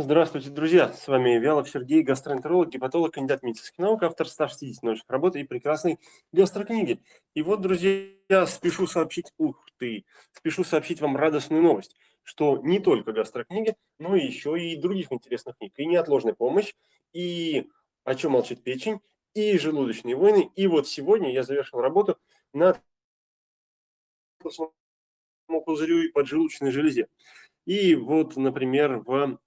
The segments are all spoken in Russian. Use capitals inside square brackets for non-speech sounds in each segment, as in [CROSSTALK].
Здравствуйте, друзья! С вами Вялов Сергей, гастроэнтеролог, гепатолог, кандидат медицинских наук, автор 160 научных работ и прекрасной гастрокниги. И вот, друзья, спешу сообщить, ух ты, спешу сообщить вам радостную новость, что не только гастрокниги, но еще и других интересных книг. И неотложная помощь, и о чем молчит печень, и желудочные войны. И вот сегодня я завершил работу над пузырю и поджелудочной железе. И вот, например, в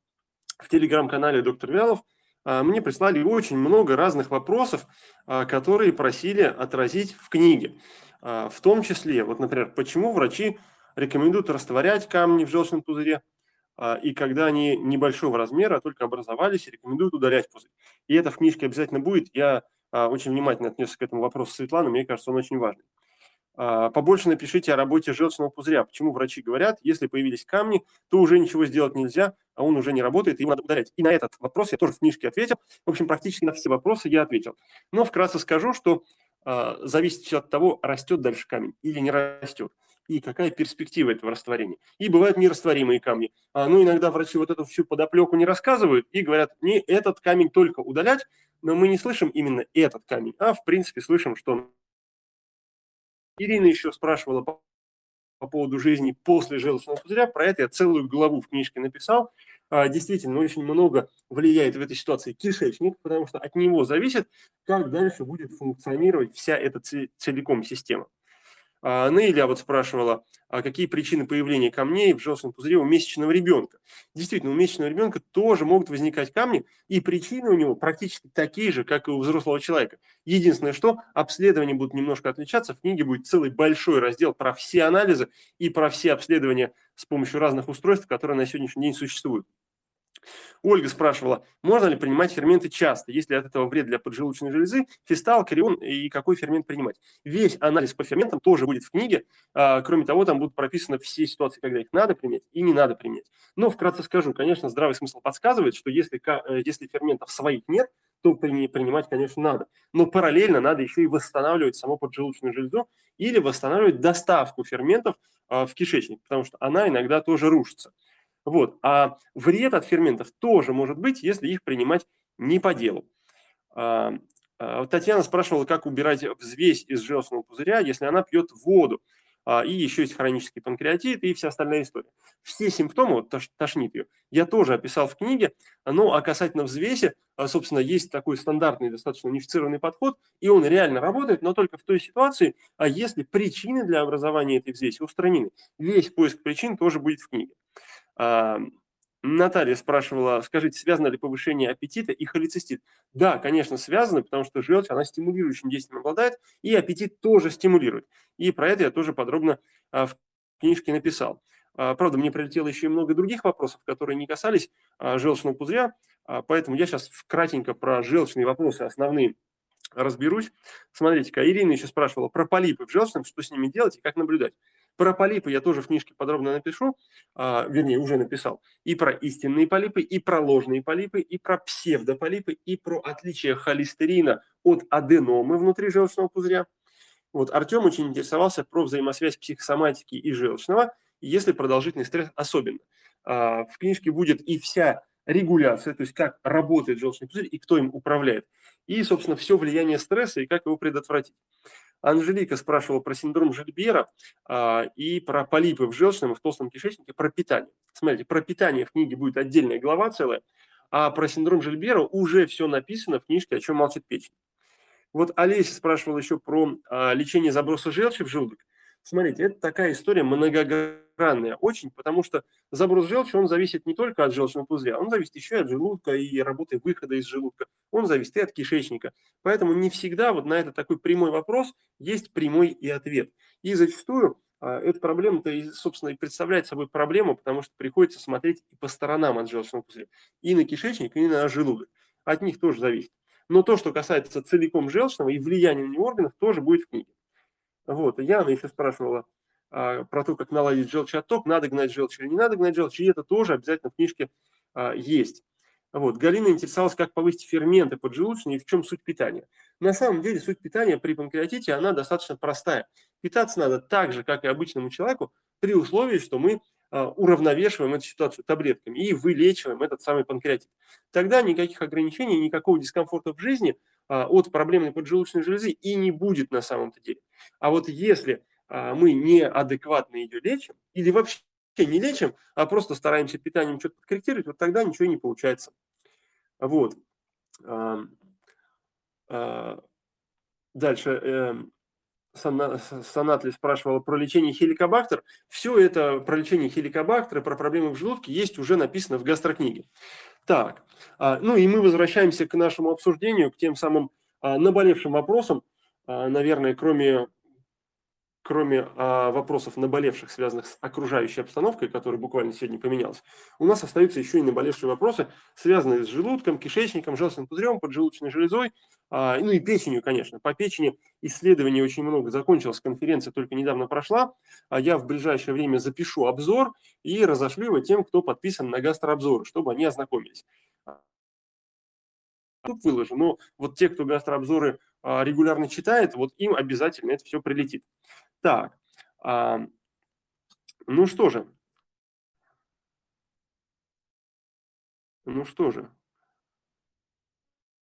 в телеграм-канале «Доктор Вялов» а, мне прислали очень много разных вопросов, а, которые просили отразить в книге. А, в том числе, вот, например, почему врачи рекомендуют растворять камни в желчном пузыре, и когда они небольшого размера, только образовались, рекомендуют удалять пузырь. И это в книжке обязательно будет. Я очень внимательно отнесся к этому вопросу Светланы, мне кажется, он очень важный. Побольше напишите о работе желчного пузыря. Почему врачи говорят, если появились камни, то уже ничего сделать нельзя, а он уже не работает, и его надо удалять. И на этот вопрос я тоже в книжке ответил. В общем, практически на все вопросы я ответил. Но вкратце скажу, что э, зависит все от того, растет дальше камень или не растет. И какая перспектива этого растворения. И бывают нерастворимые камни. А, ну, иногда врачи вот эту всю подоплеку не рассказывают и говорят, не этот камень только удалять, но мы не слышим именно этот камень, а в принципе слышим, что Ирина еще спрашивала по, по поводу жизни после желчного пузыря. Про это я целую главу в книжке написал. А, действительно, очень много влияет в этой ситуации кишечник, потому что от него зависит, как дальше будет функционировать вся эта целиком система. А, Нейля вот спрашивала, а какие причины появления камней в желчном пузыре у месячного ребенка. Действительно, у месячного ребенка тоже могут возникать камни, и причины у него практически такие же, как и у взрослого человека. Единственное, что обследования будут немножко отличаться. В книге будет целый большой раздел про все анализы и про все обследования с помощью разных устройств, которые на сегодняшний день существуют. Ольга спрашивала, можно ли принимать ферменты часто, если от этого вред для поджелудочной железы, фистал, карион и какой фермент принимать. Весь анализ по ферментам тоже будет в книге. А, кроме того, там будут прописаны все ситуации, когда их надо применять и не надо применять. Но вкратце скажу, конечно, здравый смысл подсказывает, что если, э, если ферментов своих нет, то принимать, конечно, надо. Но параллельно надо еще и восстанавливать саму поджелудочную железу или восстанавливать доставку ферментов а, в кишечник, потому что она иногда тоже рушится. Вот. А вред от ферментов тоже может быть, если их принимать не по делу. А, а, Татьяна спрашивала, как убирать взвесь из желчного пузыря, если она пьет воду. А, и еще есть хронический панкреатит и вся остальная история. Все симптомы, вот тошнит ее, я тоже описал в книге, но а касательно взвеси, собственно, есть такой стандартный, достаточно унифицированный подход, и он реально работает, но только в той ситуации, а если причины для образования этой взвеси устранены. Весь поиск причин тоже будет в книге. А, Наталья спрашивала, скажите, связано ли повышение аппетита и холецистит? Да, конечно, связано, потому что желчь, она стимулирующим действием обладает, и аппетит тоже стимулирует. И про это я тоже подробно а, в книжке написал. А, правда, мне прилетело еще и много других вопросов, которые не касались желчного пузыря, поэтому я сейчас кратенько про желчные вопросы основные разберусь. Смотрите-ка, Ирина еще спрашивала про полипы в желчном, что с ними делать и как наблюдать. Про полипы я тоже в книжке подробно напишу, а, вернее, уже написал. И про истинные полипы, и про ложные полипы, и про псевдополипы, и про отличие холестерина от аденомы внутри желчного пузыря. Вот Артем очень интересовался про взаимосвязь психосоматики и желчного, если продолжительный стресс особенно. А, в книжке будет и вся регуляция, то есть как работает желчный пузырь и кто им управляет. И, собственно, все влияние стресса и как его предотвратить. Анжелика спрашивала про синдром Жильбера а, и про полипы в желчном и в толстом кишечнике, про питание. Смотрите, про питание в книге будет отдельная глава целая, а про синдром Жильбера уже все написано в книжке «О чем молчит печень». Вот Олеся спрашивала еще про а, лечение заброса желчи в желудок. Смотрите, это такая история многогранная очень, потому что заброс желчи, он зависит не только от желчного пузыря, он зависит еще и от желудка и работы выхода из желудка, он зависит и от кишечника. Поэтому не всегда вот на этот такой прямой вопрос есть прямой и ответ. И зачастую а, эта проблема-то, собственно, и представляет собой проблему, потому что приходится смотреть и по сторонам от желчного пузыря, и на кишечник, и на желудок. От них тоже зависит. Но то, что касается целиком желчного и влияния на него органов, тоже будет в книге. Вот, Яна еще спрашивала про то, как наладить желчеотток, надо гнать желчь или не надо гнать желчь, и это тоже обязательно в книжке а, есть. Вот. Галина интересовалась, как повысить ферменты поджелудочные и в чем суть питания. На самом деле суть питания при панкреатите, она достаточно простая. Питаться надо так же, как и обычному человеку, при условии, что мы уравновешиваем эту ситуацию таблетками и вылечиваем этот самый панкреатит. Тогда никаких ограничений, никакого дискомфорта в жизни от проблемной поджелудочной железы и не будет на самом-то деле. А вот если мы неадекватно ее лечим или вообще не лечим, а просто стараемся питанием что-то подкорректировать, вот тогда ничего не получается. Вот. Дальше. Эм, Санатли спрашивала про лечение хеликобактер. Все это про лечение хеликобактера, про проблемы в желудке есть уже написано в гастрокниге. Так, а, ну и мы возвращаемся к нашему обсуждению, к тем самым а, наболевшим вопросам. А, наверное, кроме кроме а, вопросов наболевших, связанных с окружающей обстановкой, которая буквально сегодня поменялась, у нас остаются еще и наболевшие вопросы, связанные с желудком, кишечником, желчным пузырем, поджелудочной железой, а, ну и печенью, конечно. По печени исследований очень много закончилось, конференция только недавно прошла. А я в ближайшее время запишу обзор и разошлю его тем, кто подписан на гастрообзоры, чтобы они ознакомились. Тут выложу, но вот те, кто гастрообзоры а, регулярно читает, вот им обязательно это все прилетит. Так, а, ну что же. Ну что же.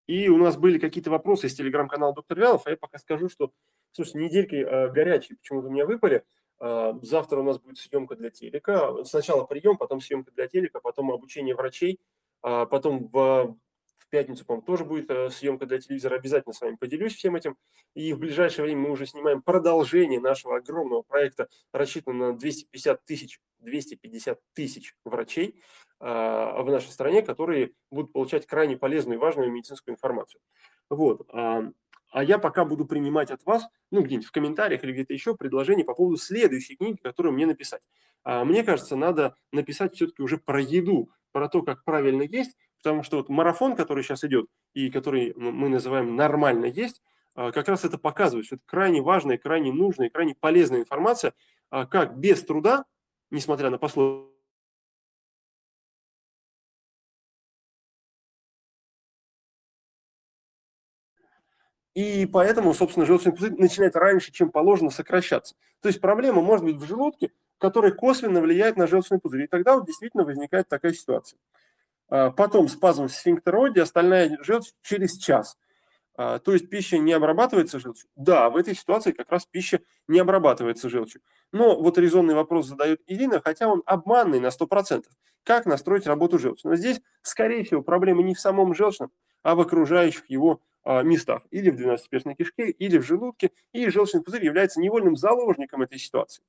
И у нас были какие-то вопросы из телеграм-канала Доктор Вялов, а я пока скажу, что, слушайте, недельки э, горячие почему-то у меня выпали. Э, завтра у нас будет съемка для телека. Сначала прием, потом съемка для телека, потом обучение врачей, потом в пятницу, по-моему, тоже будет э, съемка для телевизора. Обязательно с вами поделюсь всем этим. И в ближайшее время мы уже снимаем продолжение нашего огромного проекта, рассчитанного на 250 тысяч 250 тысяч врачей э, в нашей стране, которые будут получать крайне полезную и важную медицинскую информацию. Вот. А, а я пока буду принимать от вас, ну, где-нибудь в комментариях или где-то еще, предложения по поводу следующей книги, которую мне написать. А, мне кажется, надо написать все-таки уже про еду, про то, как правильно есть, Потому что вот марафон, который сейчас идет, и который мы называем «нормально есть», а, как раз это показывает, что это крайне важная, крайне нужная, крайне полезная информация, а, как без труда, несмотря на пословие, И поэтому, собственно, желчный пузырь начинает раньше, чем положено, сокращаться. То есть проблема может быть в желудке, которая косвенно влияет на желчный пузырь. И тогда вот действительно возникает такая ситуация. А, потом спазм сфинктероиде, остальная желчь через час. А, то есть пища не обрабатывается желчью? Да, в этой ситуации как раз пища не обрабатывается желчью. Но вот резонный вопрос задает Ирина, хотя он обманный на 100%. Как настроить работу желчи? Но здесь, скорее всего, проблема не в самом желчном, а в окружающих его а, местах. Или в двенадцатиперстной кишке, или в желудке. И желчный пузырь является невольным заложником этой ситуации.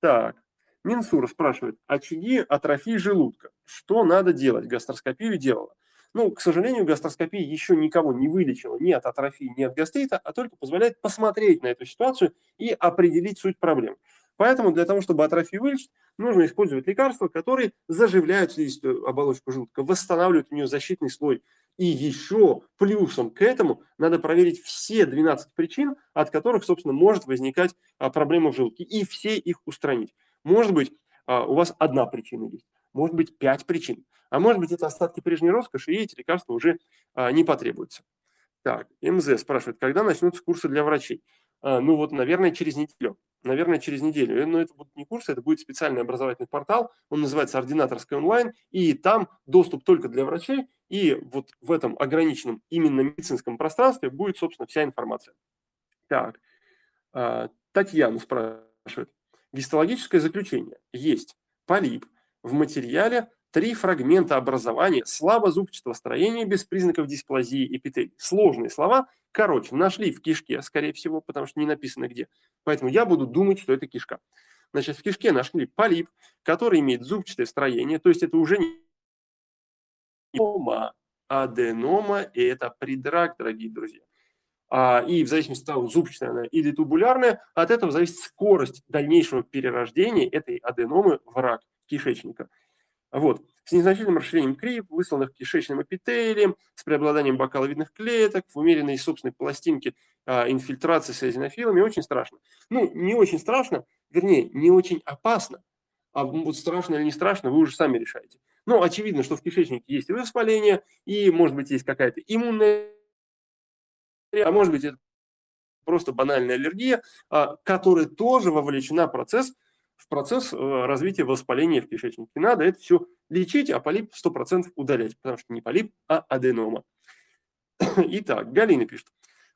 Так, Минсур спрашивает, очаги атрофии желудка. Что надо делать? Гастроскопию делала. Ну, к сожалению, гастроскопия еще никого не вылечила ни от атрофии, ни от гастрита, а только позволяет посмотреть на эту ситуацию и определить суть проблем. Поэтому для того, чтобы атрофию вылечить, нужно использовать лекарства, которые заживляют слизистую оболочку желудка, восстанавливают у нее защитный слой. И еще плюсом к этому надо проверить все 12 причин, от которых, собственно, может возникать а, проблема в желудке, и все их устранить. Может быть, а, у вас одна причина есть, может быть, пять причин, а может быть, это остатки прежней роскоши, и эти лекарства уже а, не потребуются. Так, МЗ спрашивает, когда начнутся курсы для врачей? Ну вот, наверное, через неделю. Наверное, через неделю. Но это будут не курсы, это будет специальный образовательный портал. Он называется «Ординаторский онлайн». И там доступ только для врачей. И вот в этом ограниченном именно медицинском пространстве будет, собственно, вся информация. Так, Татьяна спрашивает. Гистологическое заключение. Есть полип в материале три фрагмента образования слабозубчатого строения без признаков дисплазии эпителий. Сложные слова. Короче, нашли в кишке, скорее всего, потому что не написано где. Поэтому я буду думать, что это кишка. Значит, в кишке нашли полип, который имеет зубчатое строение, то есть это уже не аденома, и это придрак, дорогие друзья. А, и в зависимости от того, зубчатая она или тубулярная, от этого зависит скорость дальнейшего перерождения этой аденомы в рак кишечника. Вот. С незначительным расширением крип, высланных кишечным эпителием, с преобладанием бокаловидных клеток, в умеренной собственной пластинке а, инфильтрации с эзинофилами. Очень страшно. Ну, не очень страшно, вернее, не очень опасно. А вот страшно или не страшно, вы уже сами решаете. Ну, очевидно, что в кишечнике есть воспаление, и, может быть, есть какая-то иммунная а может быть, это просто банальная аллергия, а, которая тоже вовлечена в процесс в процесс э, развития воспаления в кишечнике. Надо это все лечить, а полип 100% удалять, потому что не полип, а аденома. [COUGHS] Итак, Галина пишет.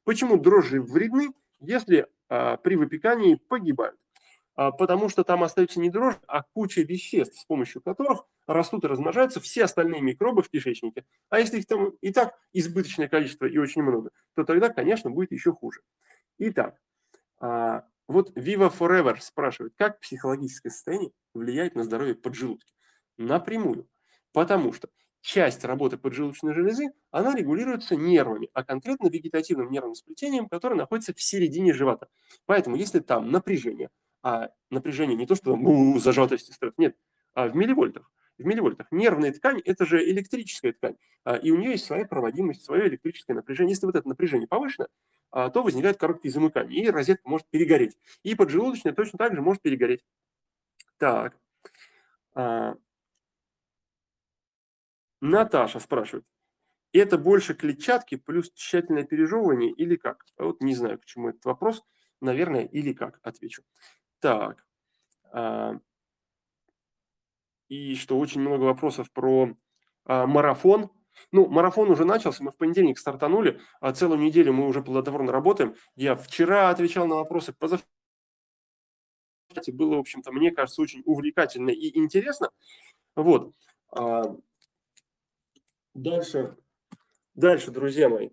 Почему дрожжи вредны, если а, при выпекании погибают? А, потому что там остаются не дрожжи, а куча веществ, с помощью которых растут и размножаются все остальные микробы в кишечнике. А если их там и так избыточное количество и очень много, то тогда, конечно, будет еще хуже. Итак, а, вот Viva Forever спрашивает, как психологическое состояние влияет на здоровье поджелудки? Напрямую. Потому что часть работы поджелудочной железы, она регулируется нервами, а конкретно вегетативным нервным сплетением, которое находится в середине живота. Поэтому если там напряжение, а напряжение не то, что ну, зажатость и стресс, нет, а в милливольтах. В милливольтах. Нервная ткань – это же электрическая ткань, а, и у нее есть своя проводимость, свое электрическое напряжение. Если вот это напряжение повышено, а, то возникает короткие замыкания, и розетка может перегореть. И поджелудочная точно так же может перегореть. Так. А, Наташа спрашивает, это больше клетчатки плюс тщательное пережевывание или как? Вот не знаю, к чему этот вопрос. Наверное, или как, отвечу. Так. А, и что очень много вопросов про а, марафон. Ну, марафон уже начался, мы в понедельник стартанули, а целую неделю мы уже плодотворно работаем. Я вчера отвечал на вопросы, позавчера было, в общем-то, мне кажется, очень увлекательно и интересно. Вот. А, дальше, дальше, друзья мои,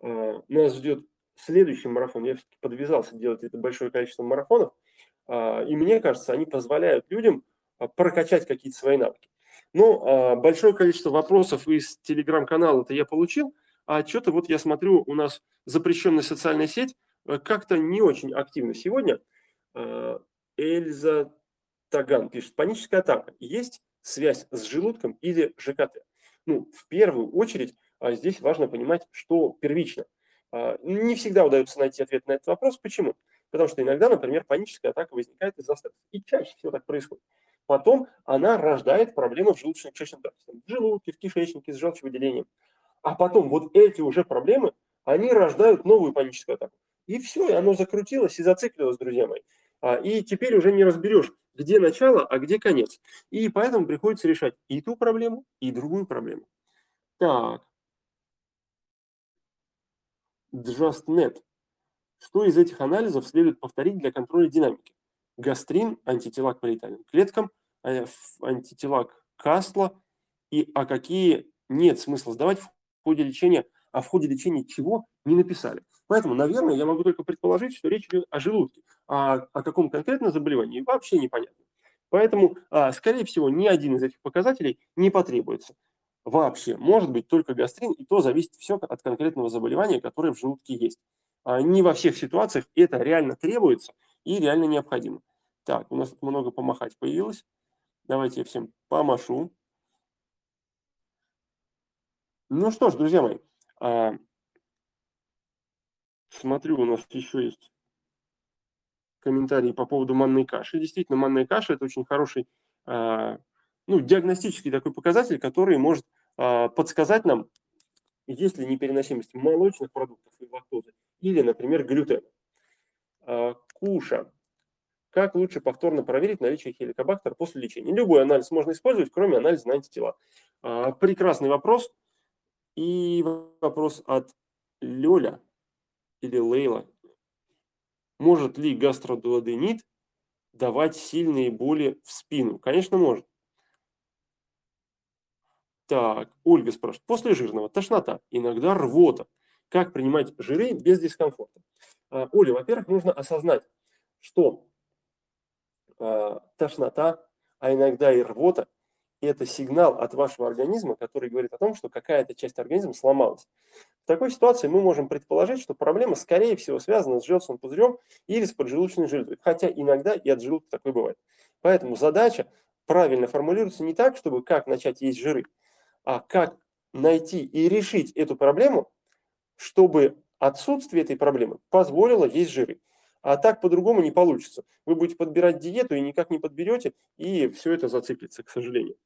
нас ждет следующий марафон. Я подвязался делать это большое количество марафонов. А, и мне кажется, они позволяют людям а, прокачать какие-то свои навыки. Ну, а, большое количество вопросов из телеграм-канала-то я получил, а что-то вот я смотрю, у нас запрещенная социальная сеть как-то не очень активна сегодня. Эльза Таган пишет, паническая атака. Есть связь с желудком или ЖКТ? Ну, в первую очередь, здесь важно понимать, что первично. Не всегда удается найти ответ на этот вопрос. Почему? Потому что иногда, например, паническая атака возникает из-за стресса. И чаще всего так происходит. Потом она рождает проблемы в желудочно-кишечном тракте. В желудке, в кишечнике, с желчевыделением. А потом вот эти уже проблемы, они рождают новую паническую атаку. И все, и оно закрутилось и зациклилось, друзья мои. А, и теперь уже не разберешь, где начало, а где конец. И поэтому приходится решать и ту проблему, и другую проблему. Так. JustNet. Что из этих анализов следует повторить для контроля динамики? Гастрин, антитела к париетальным клеткам, э, антитела к Касла, и а какие нет смысла сдавать в ходе лечения, а в ходе лечения чего не написали. Поэтому, наверное, я могу только предположить, что речь идет о желудке, а о каком конкретном заболевании вообще непонятно. Поэтому, а, скорее всего, ни один из этих показателей не потребуется. Вообще, может быть только гастрин, и то зависит все от конкретного заболевания, которое в желудке есть. А, не во всех ситуациях это реально требуется и реально необходимо. Так, у нас тут много помахать появилось. Давайте я всем помашу. Ну что ж, друзья мои, а, смотрю, у нас еще есть комментарии по поводу манной каши. Действительно, манная каша – это очень хороший а, ну, диагностический такой показатель, который может подсказать нам, есть ли непереносимость молочных продуктов и лактозы, или, например, глютен. А, куша. Как лучше повторно проверить наличие хеликобактера после лечения? Любой анализ можно использовать, кроме анализа на антитела. А, прекрасный вопрос. И вопрос от Лёля или Лейла. Может ли гастродуоденит давать сильные боли в спину? Конечно, может. Так, Ольга спрашивает. После жирного тошнота, иногда рвота как принимать жиры без дискомфорта. А, Оля, во-первых, нужно осознать, что а, тошнота, а иногда и рвота – это сигнал от вашего организма, который говорит о том, что какая-то часть организма сломалась. В такой ситуации мы можем предположить, что проблема, скорее всего, связана с желчным пузырем или с поджелудочной железой, хотя иногда и от желудка такое бывает. Поэтому задача правильно формулируется не так, чтобы как начать есть жиры, а как найти и решить эту проблему чтобы отсутствие этой проблемы позволило есть жиры. А так по-другому не получится. Вы будете подбирать диету и никак не подберете, и все это зациклится, к сожалению.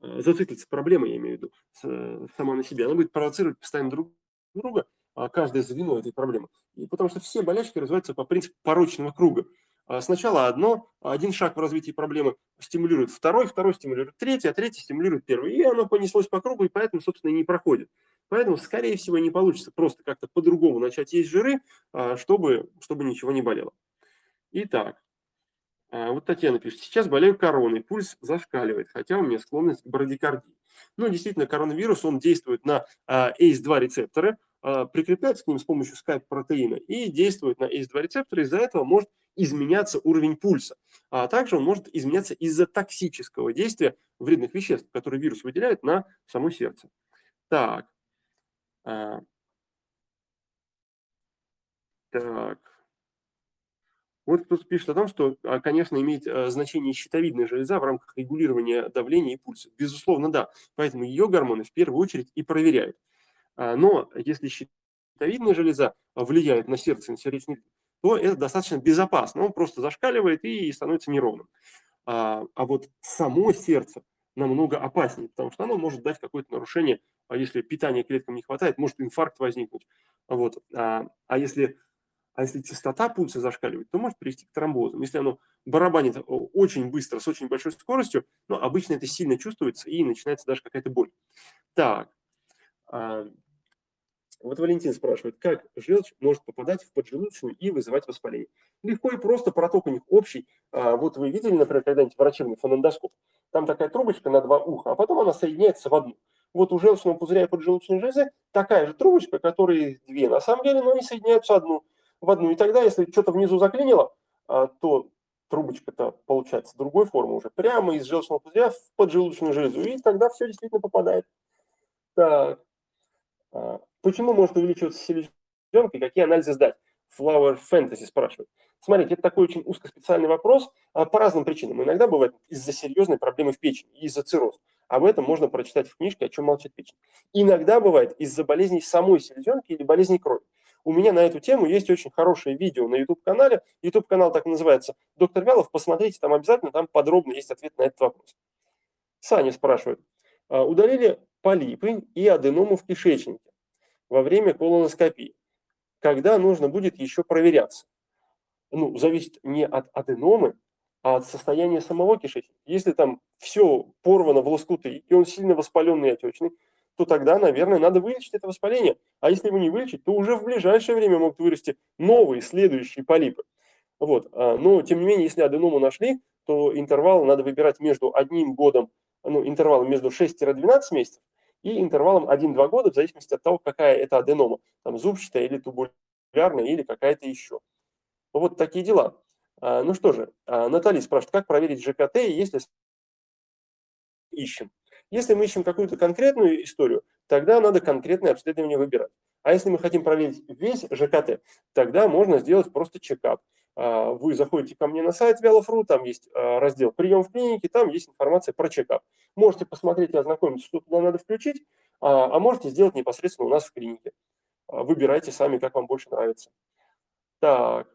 Э, зациклится проблема, я имею в виду, э, сама на себе. Она будет провоцировать постоянно друг друга, а каждое звено этой проблемы. И потому что все болячки развиваются по принципу порочного круга. А, сначала одно, один шаг в развитии проблемы стимулирует второй, второй стимулирует третий, а третий стимулирует первый. И оно понеслось по кругу, и поэтому, собственно, и не проходит. Поэтому, скорее всего, не получится просто как-то по-другому начать есть жиры, а, чтобы, чтобы ничего не болело. Итак, а, вот Татьяна пишет, сейчас болею короной, пульс зашкаливает, хотя у меня склонность к брадикардии. Ну, действительно, коронавирус, он действует на ACE2 рецепторы, прикрепляется к ним с помощью скайп-протеина и действует на ACE2 рецепторы, из-за этого может изменяться уровень пульса. А также он может изменяться из-за токсического действия вредных веществ, которые вирус выделяет на само сердце. Так. А, так. Вот кто-то пишет о том, что, а, конечно, имеет а, значение щитовидная железа в рамках регулирования давления и пульса. Безусловно, да. Поэтому ее гормоны в первую очередь и проверяют. Но если щитовидная железа влияет на сердце, на сердечный то это достаточно безопасно. Он просто зашкаливает и становится неровным. А вот само сердце намного опаснее, потому что оно может дать какое-то нарушение, а если питания клеткам не хватает, может инфаркт возникнуть. Вот. А, а, если, а если частота пульса зашкаливает, то может привести к тромбозам. Если оно барабанит очень быстро, с очень большой скоростью, ну, обычно это сильно чувствуется и начинается даже какая-то боль. Так, а, вот Валентин спрашивает, как желчь может попадать в поджелудочную и вызывать воспаление? Легко и просто, проток у них общий. А, вот вы видели, например, когда-нибудь врачебный фонендоскоп? Там такая трубочка на два уха, а потом она соединяется в одну. Вот у желчного пузыря и поджелудочной железы такая же трубочка, которые две на самом деле, но они соединяются одну, в одну. И тогда, если что-то внизу заклинило, а, то трубочка-то получается другой формы уже, прямо из желчного пузыря в поджелудочную железу. И тогда все действительно попадает. Так. Почему может увеличиваться селезенка и какие анализы сдать? Flower Fantasy спрашивает. Смотрите, это такой очень узкоспециальный вопрос а, по разным причинам. Иногда бывает из-за серьезной проблемы в печени, из-за цирроза. Об этом можно прочитать в книжке «О чем молчит печень». Иногда бывает из-за болезней самой селезенки или болезней крови. У меня на эту тему есть очень хорошее видео на YouTube-канале. YouTube-канал так называется «Доктор Вялов». Посмотрите, там обязательно, там подробно есть ответ на этот вопрос. Саня спрашивает. «А, удалили полипы и аденому в кишечнике во время колоноскопии, когда нужно будет еще проверяться. Ну, зависит не от аденомы, а от состояния самого кишечника. Если там все порвано в лоскуты, и он сильно воспаленный и отечный, то тогда, наверное, надо вылечить это воспаление. А если его не вылечить, то уже в ближайшее время могут вырасти новые следующие полипы. Вот. А, но, тем не менее, если аденому нашли, то интервал надо выбирать между одним годом, ну, интервалом между 6-12 месяцев и интервалом 1-2 года, в зависимости от того, какая это аденома, там зубчатая или тубулярная, или какая-то еще. Вот такие дела. А, ну что же, а, Наталья спрашивает, как проверить ЖКТ, если ищем. Если мы ищем какую-то конкретную историю, тогда надо конкретное обследование выбирать. А если мы хотим проверить весь ЖКТ, тогда можно сделать просто чекап. А, вы заходите ко мне на сайт Вялов.ру, там есть а, раздел «Прием в клинике», там есть информация про чекап. Можете посмотреть и ознакомиться, что туда надо включить, а, а можете сделать непосредственно у нас в клинике. Выбирайте сами, как вам больше нравится. Так,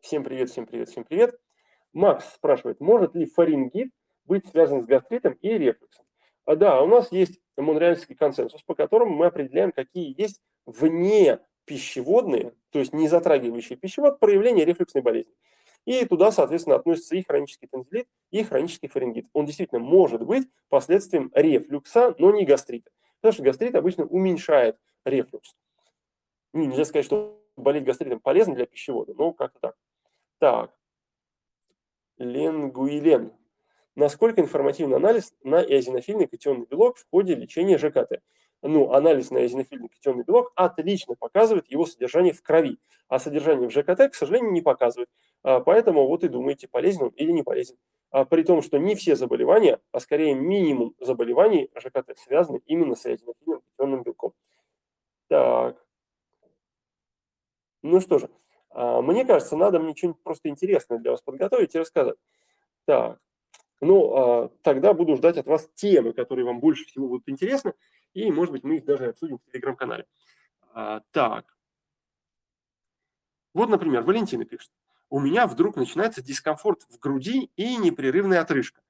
всем привет, всем привет, всем привет. Макс спрашивает, может ли фарингит быть связан с гастритом и рефлюксом? А, да, у нас есть монреальский консенсус, по которому мы определяем, какие есть вне пищеводные, то есть не затрагивающие пищевод, проявления рефлюксной болезни. И туда, соответственно, относится и хронический танзелит, и хронический фарингит. Он действительно может быть последствием рефлюкса, но не гастрита. Потому что гастрит обычно уменьшает рефлюкс. Ну, нельзя сказать, что болеть гастритом полезно для пищевода, но как-то так. Так. Ленгуилен. Насколько информативный анализ на эозинофильный катионный белок в ходе лечения ЖКТ? Ну, анализ на эзинофильный катионный белок отлично показывает его содержание в крови, а содержание в ЖКТ, к сожалению, не показывает. А, поэтому вот и думаете, полезен он или не полезен. А, при том, что не все заболевания, а скорее минимум заболеваний ЖКТ связаны именно с эзинофильным катионным белком. Так. Ну что же, а, мне кажется, надо мне что-нибудь просто интересное для вас подготовить и рассказать. Так. Ну, тогда буду ждать от вас темы, которые вам больше всего будут интересны и, может быть, мы их даже обсудим в телеграм-канале. А, так. Вот, например, Валентина пишет. У меня вдруг начинается дискомфорт в груди и непрерывная отрыжка.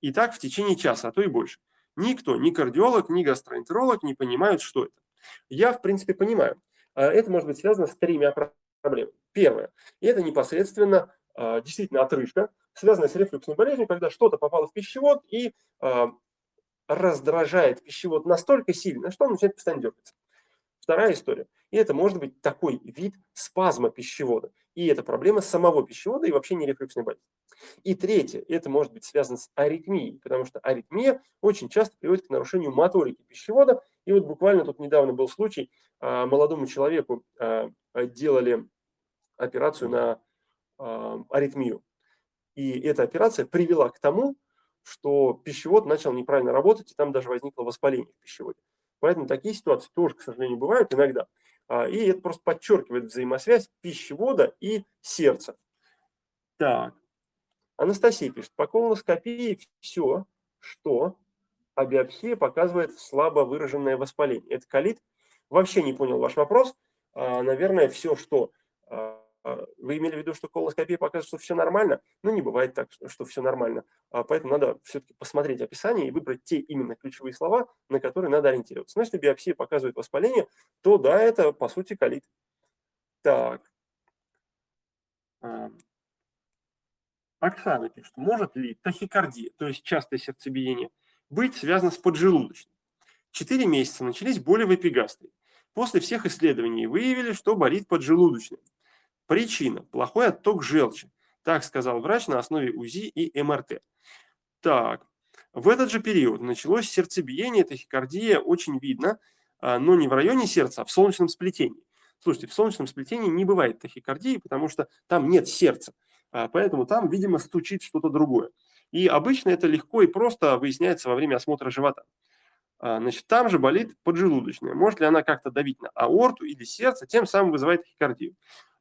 И так в течение часа, а то и больше. Никто, ни кардиолог, ни гастроэнтеролог не понимают, что это. Я, в принципе, понимаю. А, это может быть связано с тремя проблемой. Первое. Это непосредственно а, действительно отрыжка, связанная с рефлюксной болезнью, когда что-то попало в пищевод и а, раздражает пищевод настолько сильно, что он начинает постоянно дергаться. Вторая история. И это может быть такой вид спазма пищевода. И это проблема самого пищевода и вообще не рефлюксной болезни. И третье. Это может быть связано с аритмией, потому что аритмия очень часто приводит к нарушению моторики пищевода. И вот буквально тут недавно был случай, а, молодому человеку а, делали операцию на а, аритмию. И эта операция привела к тому, что пищевод начал неправильно работать, и там даже возникло воспаление в пищеводе. Поэтому такие ситуации тоже, к сожалению, бывают иногда. А, и это просто подчеркивает взаимосвязь пищевода и сердца. Так. Анастасия пишет, по колоноскопии все, что а биопсия показывает слабо выраженное воспаление. Это колит? Вообще не понял ваш вопрос. А, наверное, все, что вы имели в виду, что колоскопия показывает, что все нормально? Ну, не бывает так, что все нормально. А поэтому надо все-таки посмотреть описание и выбрать те именно ключевые слова, на которые надо ориентироваться. Но если биопсия показывает воспаление, то да, это по сути колит. Так. А, Оксана пишет, может ли тахикардия, то есть частое сердцебиение, быть связано с поджелудочной? Четыре месяца начались боли в эпигастрии. После всех исследований выявили, что болит поджелудочная. Причина – плохой отток желчи. Так сказал врач на основе УЗИ и МРТ. Так, в этот же период началось сердцебиение, тахикардия, очень видно, а, но не в районе сердца, а в солнечном сплетении. Слушайте, в солнечном сплетении не бывает тахикардии, потому что там нет сердца, а, поэтому там, видимо, стучит что-то другое. И обычно это легко и просто выясняется во время осмотра живота. А, значит, там же болит поджелудочная. Может ли она как-то давить на аорту или сердце, тем самым вызывает тахикардию.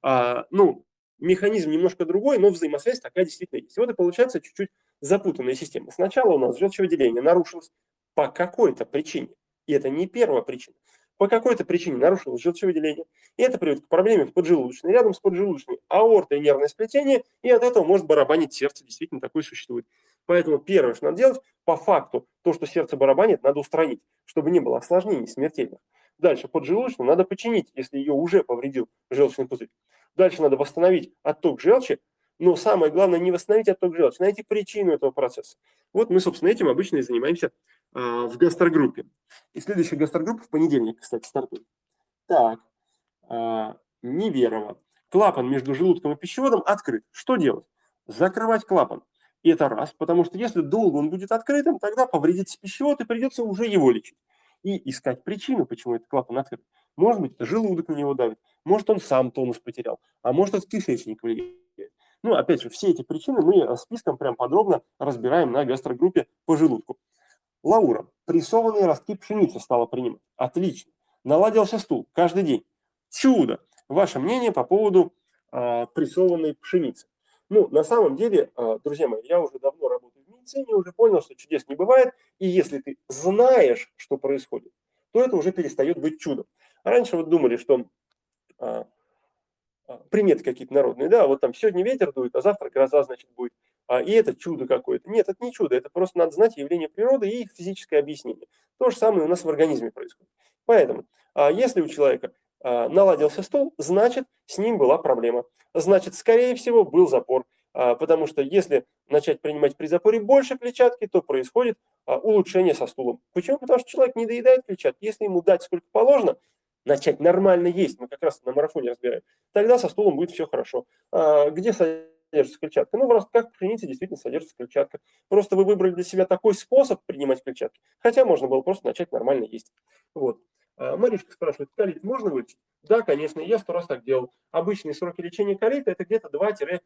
А, ну, механизм немножко другой, но взаимосвязь такая действительно есть. И вот и получается чуть-чуть запутанная система. Сначала у нас желчевыделение нарушилось по какой-то причине. И это не первая причина. По какой-то причине нарушилось желчевыделение. И это приводит к проблеме в поджелудочной. Рядом с поджелудочной аорта и нервное сплетение. И от этого может барабанить сердце. Действительно, такое существует. Поэтому первое, что надо делать, по факту, то, что сердце барабанит, надо устранить, чтобы не было осложнений смертельных. Дальше поджелудочную надо починить, если ее уже повредил желчный пузырь. Дальше надо восстановить отток желчи, но самое главное не восстановить отток желчи, найти причину этого процесса. Вот мы, собственно, этим обычно и занимаемся э, в гастрогруппе. И следующая гастрогруппа в понедельник, кстати, стартует. Так, э, Неверово. Клапан между желудком и пищеводом открыт. Что делать? Закрывать клапан. И это раз, потому что если долго он будет открытым, тогда повредится пищевод и придется уже его лечить и искать причину, почему этот клапан открыт. Может быть, это желудок на него давит, может, он сам тонус потерял, а может, это кишечник влияет. Ну, опять же, все эти причины мы списком прям подробно разбираем на гастрогруппе по желудку. Лаура. Прессованные ростки пшеницы стала принимать. Отлично. Наладился стул каждый день. Чудо. Ваше мнение по поводу э, прессованной пшеницы. Ну, на самом деле, э, друзья мои, я уже давно работаю медицине уже понял, что чудес не бывает, и если ты знаешь, что происходит, то это уже перестает быть чудом. Раньше вот думали, что а, а, приметы какие-то народные, да, вот там сегодня ветер дует, а завтра гроза, значит, будет, а, и это чудо какое-то. Нет, это не чудо, это просто надо знать явление природы и их физическое объяснение. То же самое у нас в организме происходит. Поэтому, а, если у человека а, наладился стол, значит, с ним была проблема. Значит, скорее всего, был запор. А, потому что если начать принимать при запоре больше клетчатки, то происходит а, улучшение со стулом. Почему? Потому что человек не доедает клетчатки. Если ему дать сколько положено, начать нормально есть, мы как раз на марафоне разбираем, тогда со стулом будет все хорошо. А, где содержится клетчатка? Ну, в пшенице действительно содержится клетчатка. Просто вы выбрали для себя такой способ принимать клетчатки, хотя можно было просто начать нормально есть. Вот. Маришка спрашивает, колит можно вылечить? Да, конечно, я сто раз так делал. Обычные сроки лечения колита – это где-то 2-4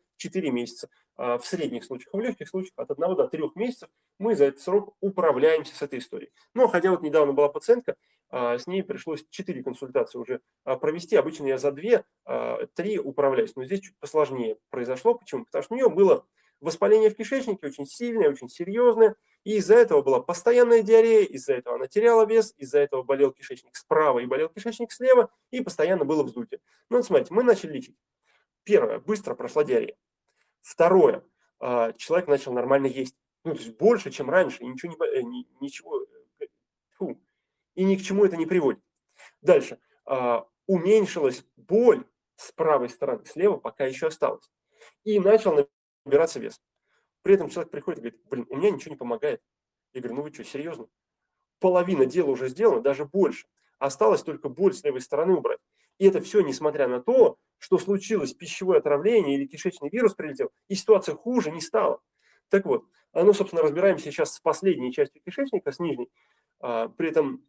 месяца а, в средних случаях. В легких случаях от 1 до 3 месяцев мы за этот срок управляемся с этой историей. Но хотя вот недавно была пациентка, а, с ней пришлось 4 консультации уже а, провести. Обычно я за 2-3 управляюсь. Но здесь чуть посложнее произошло. Почему? Потому что у нее было воспаление в кишечнике очень сильное, очень серьезное. И из-за этого была постоянная диарея, из-за этого она теряла вес, из-за этого болел кишечник справа и болел кишечник слева, и постоянно было вздутие. Ну, вот смотрите, мы начали лечить. Первое, быстро прошла диарея. Второе, а, человек начал нормально есть. Ну, то есть больше, чем раньше, и ничего, не, ничего э, фу, и ни к чему это не приводит. Дальше, а, уменьшилась боль с правой стороны, слева пока еще осталось. И начал набираться вес. При этом человек приходит и говорит, блин, у меня ничего не помогает. Я говорю, ну вы что, серьезно? Половина дела уже сделана, даже больше. Осталось только боль с левой стороны убрать. И это все несмотря на то, что случилось пищевое отравление или кишечный вирус прилетел, и ситуация хуже не стала. Так вот, ну, собственно, разбираемся сейчас с последней частью кишечника, с нижней. А, при этом,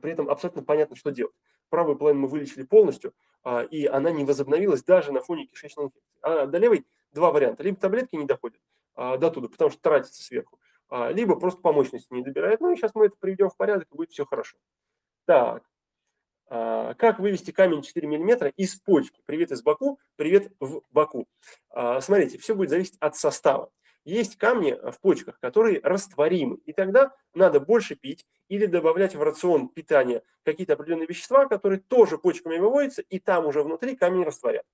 при этом абсолютно понятно, что делать. Правую половину мы вылечили полностью, а, и она не возобновилась даже на фоне кишечной инфекции. А до левой два варианта. Либо таблетки не доходят а, до туда, потому что тратится сверху, либо просто по мощности не добирает. Ну и сейчас мы это приведем в порядок, и будет все хорошо. Так, как вывести камень 4 мм из почки? Привет из Баку, привет в Баку. Смотрите, все будет зависеть от состава есть камни в почках, которые растворимы. И тогда надо больше пить или добавлять в рацион питания какие-то определенные вещества, которые тоже почками выводятся, и там уже внутри камень растворят.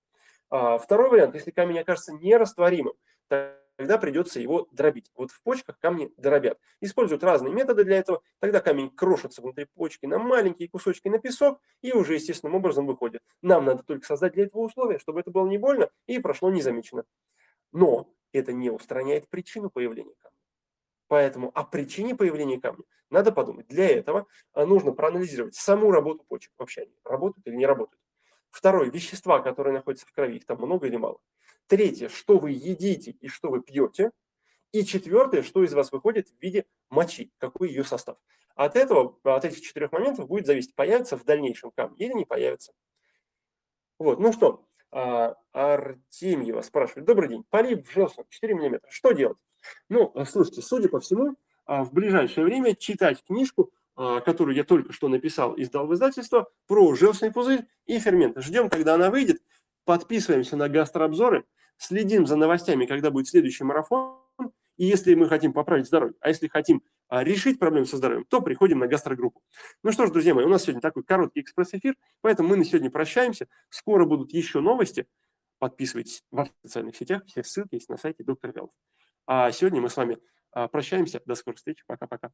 А, второй вариант, если камень окажется нерастворимым, тогда придется его дробить. Вот в почках камни дробят. Используют разные методы для этого. Тогда камень крошится внутри почки на маленькие кусочки на песок и уже естественным образом выходит. Нам надо только создать для этого условия, чтобы это было не больно и прошло незамеченно. Но это не устраняет причину появления камня. Поэтому о причине появления камня надо подумать. Для этого а, нужно проанализировать саму работу почек. Вообще работают или не работают. Второе, вещества, которые находятся в крови, их там много или мало. Третье, что вы едите и что вы пьете. И четвертое, что из вас выходит в виде мочи, какой ее состав. От этого, от этих четырех моментов будет зависеть, появится в дальнейшем камень или не появится. Вот, ну что, а, Артемьева спрашивает. Добрый день. Полип в желчном 4 мм. Что делать? Ну, слушайте, судя по всему, а, в ближайшее время читать книжку, которую я только что написал и сдал в издательство, про желчный пузырь и ферменты. Ждем, когда она выйдет, подписываемся на гастрообзоры, следим за новостями, когда будет следующий марафон, и если мы хотим поправить здоровье, а если хотим а, решить проблемы со здоровьем, то приходим на гастрогруппу. Ну что ж, друзья мои, у нас сегодня такой короткий экспресс-эфир, поэтому мы на сегодня прощаемся. Скоро будут еще новости. Подписывайтесь в социальных сетях, все ссылки есть на сайте доктор Вялов. А сегодня мы с вами а, прощаемся. До скорых встреч. Пока-пока.